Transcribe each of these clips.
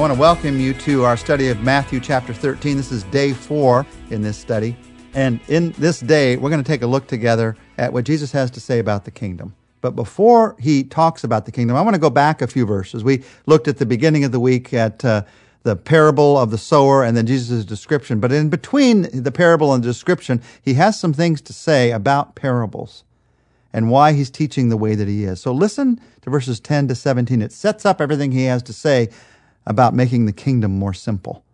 I want to welcome you to our study of Matthew chapter 13. This is day four in this study. And in this day, we're going to take a look together at what Jesus has to say about the kingdom. But before he talks about the kingdom, I want to go back a few verses. We looked at the beginning of the week at uh, the parable of the sower and then Jesus' description. But in between the parable and the description, he has some things to say about parables and why he's teaching the way that he is. So listen to verses 10 to 17. It sets up everything he has to say about making the kingdom more simple.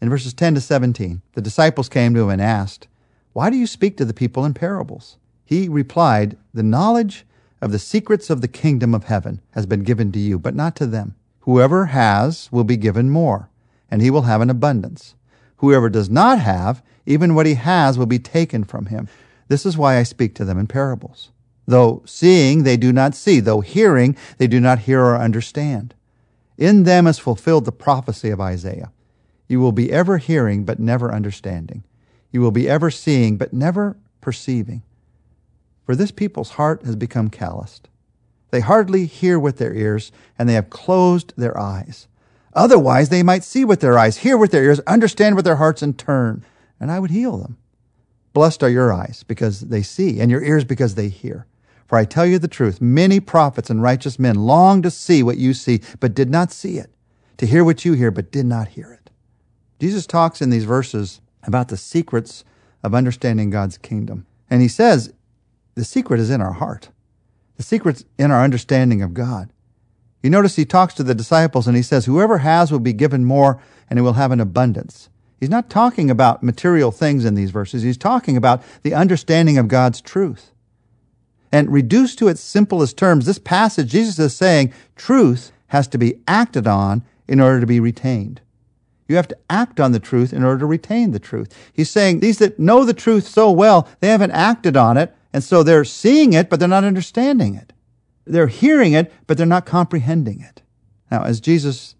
In verses 10 to 17, the disciples came to him and asked, Why do you speak to the people in parables? He replied, The knowledge of the secrets of the kingdom of heaven has been given to you, but not to them. Whoever has will be given more, and he will have an abundance. Whoever does not have, even what he has will be taken from him. This is why I speak to them in parables. Though seeing, they do not see. Though hearing, they do not hear or understand. In them is fulfilled the prophecy of Isaiah. You will be ever hearing, but never understanding. You will be ever seeing, but never perceiving. For this people's heart has become calloused. They hardly hear with their ears, and they have closed their eyes. Otherwise, they might see with their eyes, hear with their ears, understand with their hearts, and turn, and I would heal them. Blessed are your eyes because they see, and your ears because they hear. For I tell you the truth, many prophets and righteous men longed to see what you see, but did not see it, to hear what you hear, but did not hear it. Jesus talks in these verses about the secrets of understanding God's kingdom. And he says the secret is in our heart. The secret's in our understanding of God. You notice he talks to the disciples and he says, Whoever has will be given more and he will have an abundance. He's not talking about material things in these verses. He's talking about the understanding of God's truth. And reduced to its simplest terms, this passage, Jesus is saying truth has to be acted on in order to be retained. You have to act on the truth in order to retain the truth. He's saying these that know the truth so well, they haven't acted on it, and so they're seeing it, but they're not understanding it. They're hearing it, but they're not comprehending it. Now, as Jesus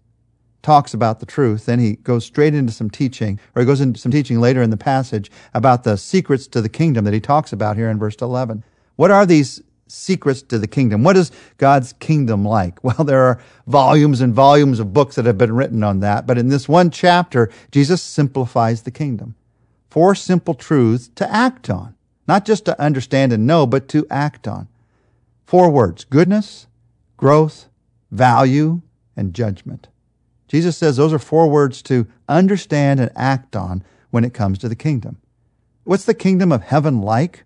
talks about the truth, then he goes straight into some teaching, or he goes into some teaching later in the passage about the secrets to the kingdom that he talks about here in verse 11. What are these secrets to the kingdom? What is God's kingdom like? Well, there are volumes and volumes of books that have been written on that, but in this one chapter, Jesus simplifies the kingdom. Four simple truths to act on, not just to understand and know, but to act on. Four words goodness, growth, value, and judgment. Jesus says those are four words to understand and act on when it comes to the kingdom. What's the kingdom of heaven like?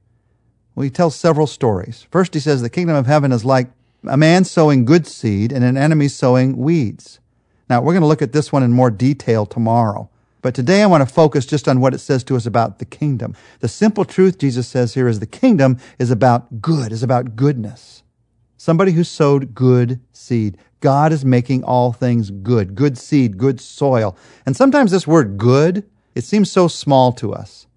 Well, he tells several stories. First, he says the kingdom of heaven is like a man sowing good seed and an enemy sowing weeds. Now, we're going to look at this one in more detail tomorrow. But today I want to focus just on what it says to us about the kingdom. The simple truth Jesus says here is the kingdom is about good, is about goodness. Somebody who sowed good seed. God is making all things good, good seed, good soil. And sometimes this word good, it seems so small to us.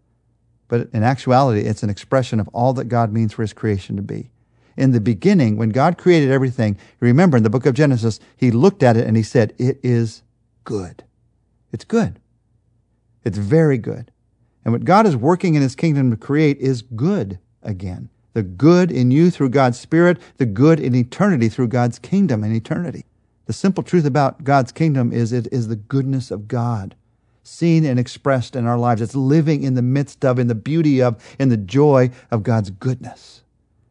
But in actuality, it's an expression of all that God means for his creation to be. In the beginning, when God created everything, remember in the book of Genesis, he looked at it and he said, It is good. It's good. It's very good. And what God is working in his kingdom to create is good again. The good in you through God's Spirit, the good in eternity through God's kingdom in eternity. The simple truth about God's kingdom is it is the goodness of God seen and expressed in our lives. It's living in the midst of, in the beauty of, in the joy of God's goodness.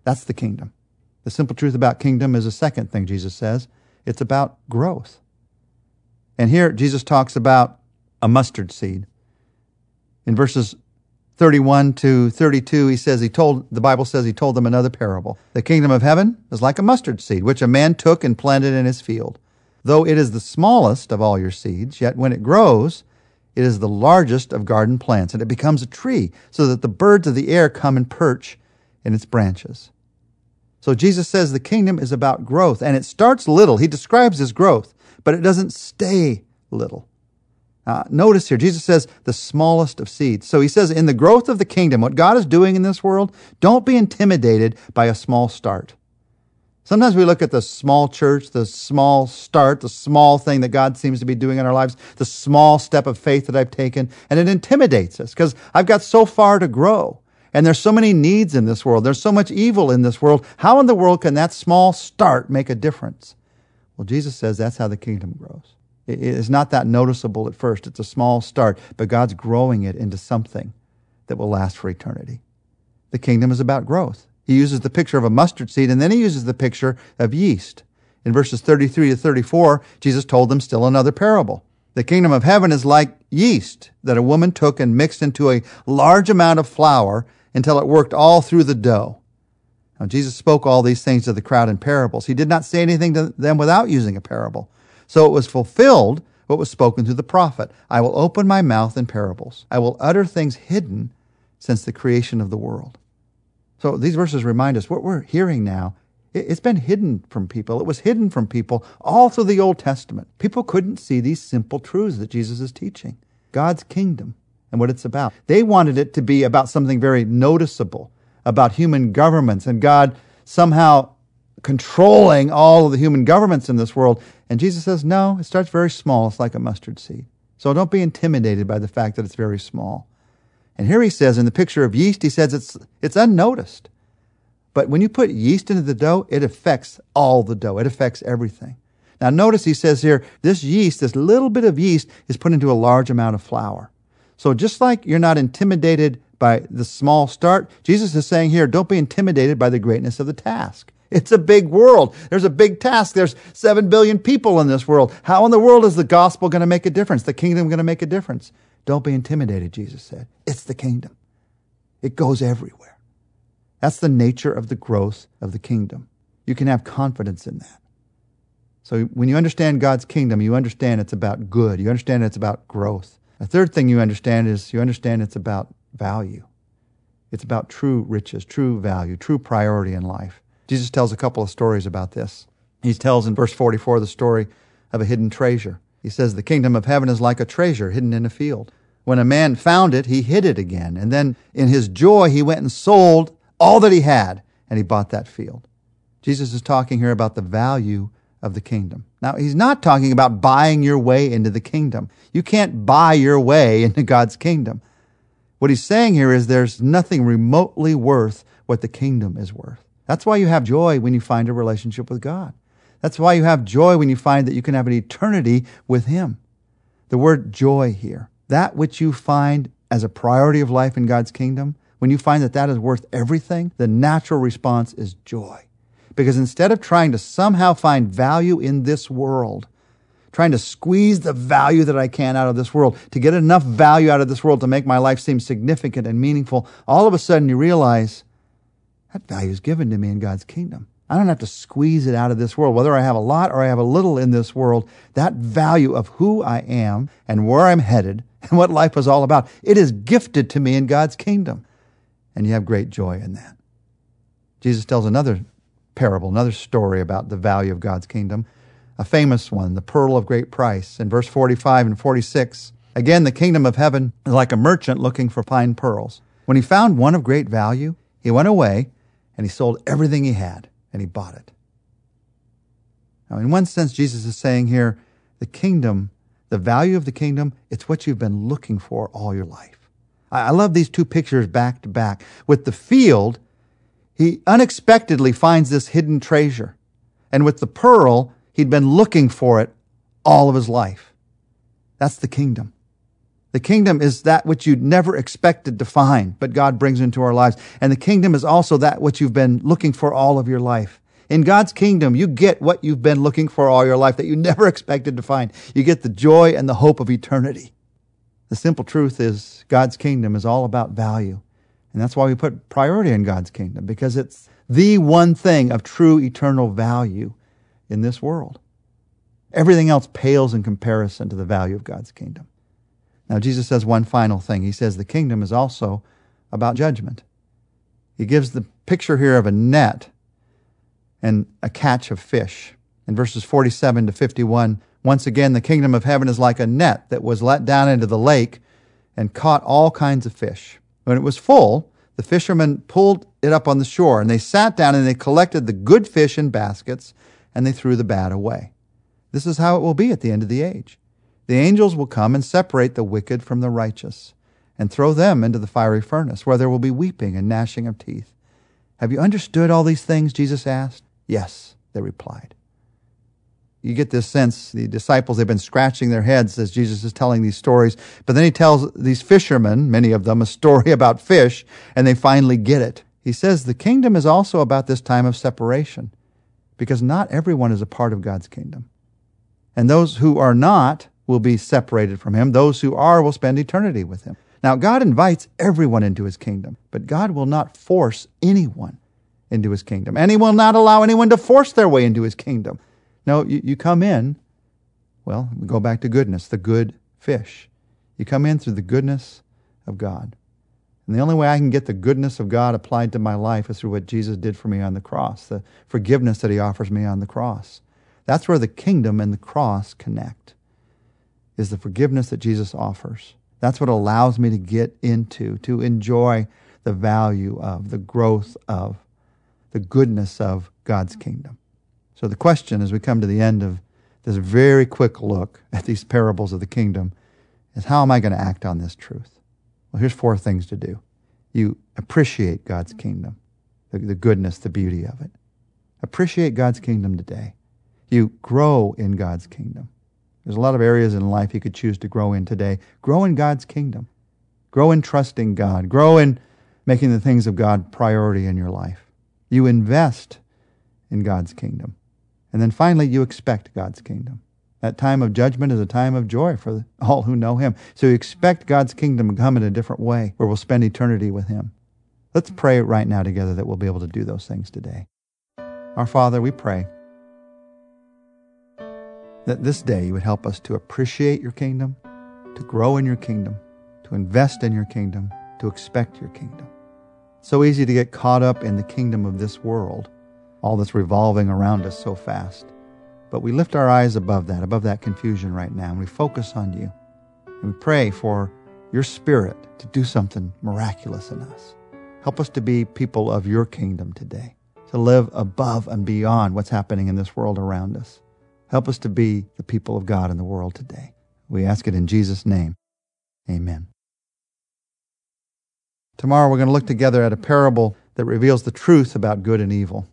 That's the kingdom. The simple truth about kingdom is a second thing Jesus says. It's about growth. And here Jesus talks about a mustard seed. In verses 31 to 32, he says, he told, the Bible says he told them another parable. The kingdom of heaven is like a mustard seed, which a man took and planted in his field. Though it is the smallest of all your seeds, yet when it grows, it is the largest of garden plants, and it becomes a tree so that the birds of the air come and perch in its branches. So Jesus says the kingdom is about growth, and it starts little. He describes his growth, but it doesn't stay little. Uh, notice here, Jesus says the smallest of seeds. So he says, in the growth of the kingdom, what God is doing in this world, don't be intimidated by a small start. Sometimes we look at the small church, the small start, the small thing that God seems to be doing in our lives, the small step of faith that I've taken, and it intimidates us because I've got so far to grow. And there's so many needs in this world. There's so much evil in this world. How in the world can that small start make a difference? Well, Jesus says that's how the kingdom grows. It is not that noticeable at first. It's a small start, but God's growing it into something that will last for eternity. The kingdom is about growth. He uses the picture of a mustard seed, and then he uses the picture of yeast. In verses 33 to 34, Jesus told them still another parable. The kingdom of heaven is like yeast that a woman took and mixed into a large amount of flour until it worked all through the dough. Now, Jesus spoke all these things to the crowd in parables. He did not say anything to them without using a parable. So it was fulfilled what was spoken through the prophet. I will open my mouth in parables. I will utter things hidden since the creation of the world. So these verses remind us what we're hearing now. It's been hidden from people. It was hidden from people all through the Old Testament. People couldn't see these simple truths that Jesus is teaching God's kingdom and what it's about. They wanted it to be about something very noticeable, about human governments and God somehow controlling all of the human governments in this world. And Jesus says, no, it starts very small. It's like a mustard seed. So don't be intimidated by the fact that it's very small. And here he says in the picture of yeast, he says it's, it's unnoticed. But when you put yeast into the dough, it affects all the dough. It affects everything. Now notice he says here, this yeast, this little bit of yeast is put into a large amount of flour. So just like you're not intimidated by the small start, Jesus is saying here, don't be intimidated by the greatness of the task. It's a big world. There's a big task. There's 7 billion people in this world. How in the world is the gospel going to make a difference? The kingdom going to make a difference? Don't be intimidated, Jesus said. It's the kingdom. It goes everywhere. That's the nature of the growth of the kingdom. You can have confidence in that. So when you understand God's kingdom, you understand it's about good. You understand it's about growth. A third thing you understand is you understand it's about value. It's about true riches, true value, true priority in life. Jesus tells a couple of stories about this. He tells in verse 44 the story of a hidden treasure. He says, The kingdom of heaven is like a treasure hidden in a field. When a man found it, he hid it again. And then in his joy, he went and sold all that he had and he bought that field. Jesus is talking here about the value of the kingdom. Now, he's not talking about buying your way into the kingdom. You can't buy your way into God's kingdom. What he's saying here is there's nothing remotely worth what the kingdom is worth. That's why you have joy when you find a relationship with God. That's why you have joy when you find that you can have an eternity with Him. The word joy here, that which you find as a priority of life in God's kingdom, when you find that that is worth everything, the natural response is joy. Because instead of trying to somehow find value in this world, trying to squeeze the value that I can out of this world, to get enough value out of this world to make my life seem significant and meaningful, all of a sudden you realize that value is given to me in God's kingdom. I don't have to squeeze it out of this world. Whether I have a lot or I have a little in this world, that value of who I am and where I'm headed and what life is all about, it is gifted to me in God's kingdom. And you have great joy in that. Jesus tells another parable, another story about the value of God's kingdom, a famous one, the pearl of great price. In verse 45 and 46, again, the kingdom of heaven is like a merchant looking for fine pearls. When he found one of great value, he went away and he sold everything he had and he bought it. Now, in one sense, Jesus is saying here the kingdom, the value of the kingdom, it's what you've been looking for all your life. I love these two pictures back to back. With the field, he unexpectedly finds this hidden treasure. And with the pearl, he'd been looking for it all of his life. That's the kingdom. The kingdom is that which you'd never expected to find, but God brings into our lives. And the kingdom is also that which you've been looking for all of your life. In God's kingdom, you get what you've been looking for all your life that you never expected to find. You get the joy and the hope of eternity. The simple truth is God's kingdom is all about value. And that's why we put priority in God's kingdom, because it's the one thing of true eternal value in this world. Everything else pales in comparison to the value of God's kingdom. Now, Jesus says one final thing. He says the kingdom is also about judgment. He gives the picture here of a net and a catch of fish. In verses 47 to 51, once again, the kingdom of heaven is like a net that was let down into the lake and caught all kinds of fish. When it was full, the fishermen pulled it up on the shore, and they sat down and they collected the good fish in baskets, and they threw the bad away. This is how it will be at the end of the age. The angels will come and separate the wicked from the righteous and throw them into the fiery furnace, where there will be weeping and gnashing of teeth. Have you understood all these things? Jesus asked. Yes, they replied. you get this sense the disciples, they've been scratching their heads as Jesus is telling these stories. But then he tells these fishermen, many of them, a story about fish, and they finally get it. He says the kingdom is also about this time of separation because not everyone is a part of God's kingdom. And those who are not will be separated from him. Those who are will spend eternity with him. Now, God invites everyone into his kingdom, but God will not force anyone into his kingdom. And he will not allow anyone to force their way into his kingdom. No, you, you come in, well, we go back to goodness, the good fish. You come in through the goodness of God. And the only way I can get the goodness of God applied to my life is through what Jesus did for me on the cross, the forgiveness that he offers me on the cross. That's where the kingdom and the cross connect, is the forgiveness that Jesus offers. That's what allows me to get into, to enjoy the value of, the growth of, the goodness of God's kingdom. So the question as we come to the end of this very quick look at these parables of the kingdom is how am I going to act on this truth? Well, here's four things to do. You appreciate God's kingdom, the, the goodness, the beauty of it. Appreciate God's kingdom today. You grow in God's kingdom. There's a lot of areas in life you could choose to grow in today. Grow in God's kingdom. Grow in trusting God. Grow in making the things of God priority in your life. You invest in God's kingdom. And then finally, you expect God's kingdom. That time of judgment is a time of joy for all who know Him. So you expect God's kingdom to come in a different way where we'll spend eternity with Him. Let's pray right now together that we'll be able to do those things today. Our Father, we pray that this day you would help us to appreciate your kingdom, to grow in your kingdom, to invest in your kingdom, to expect your kingdom. It's so easy to get caught up in the kingdom of this world, all that's revolving around us so fast. But we lift our eyes above that, above that confusion right now, and we focus on you. And we pray for your spirit to do something miraculous in us. Help us to be people of your kingdom today, to live above and beyond what's happening in this world around us. Help us to be the people of God in the world today. We ask it in Jesus' name. Amen. Tomorrow we're going to look together at a parable that reveals the truth about good and evil.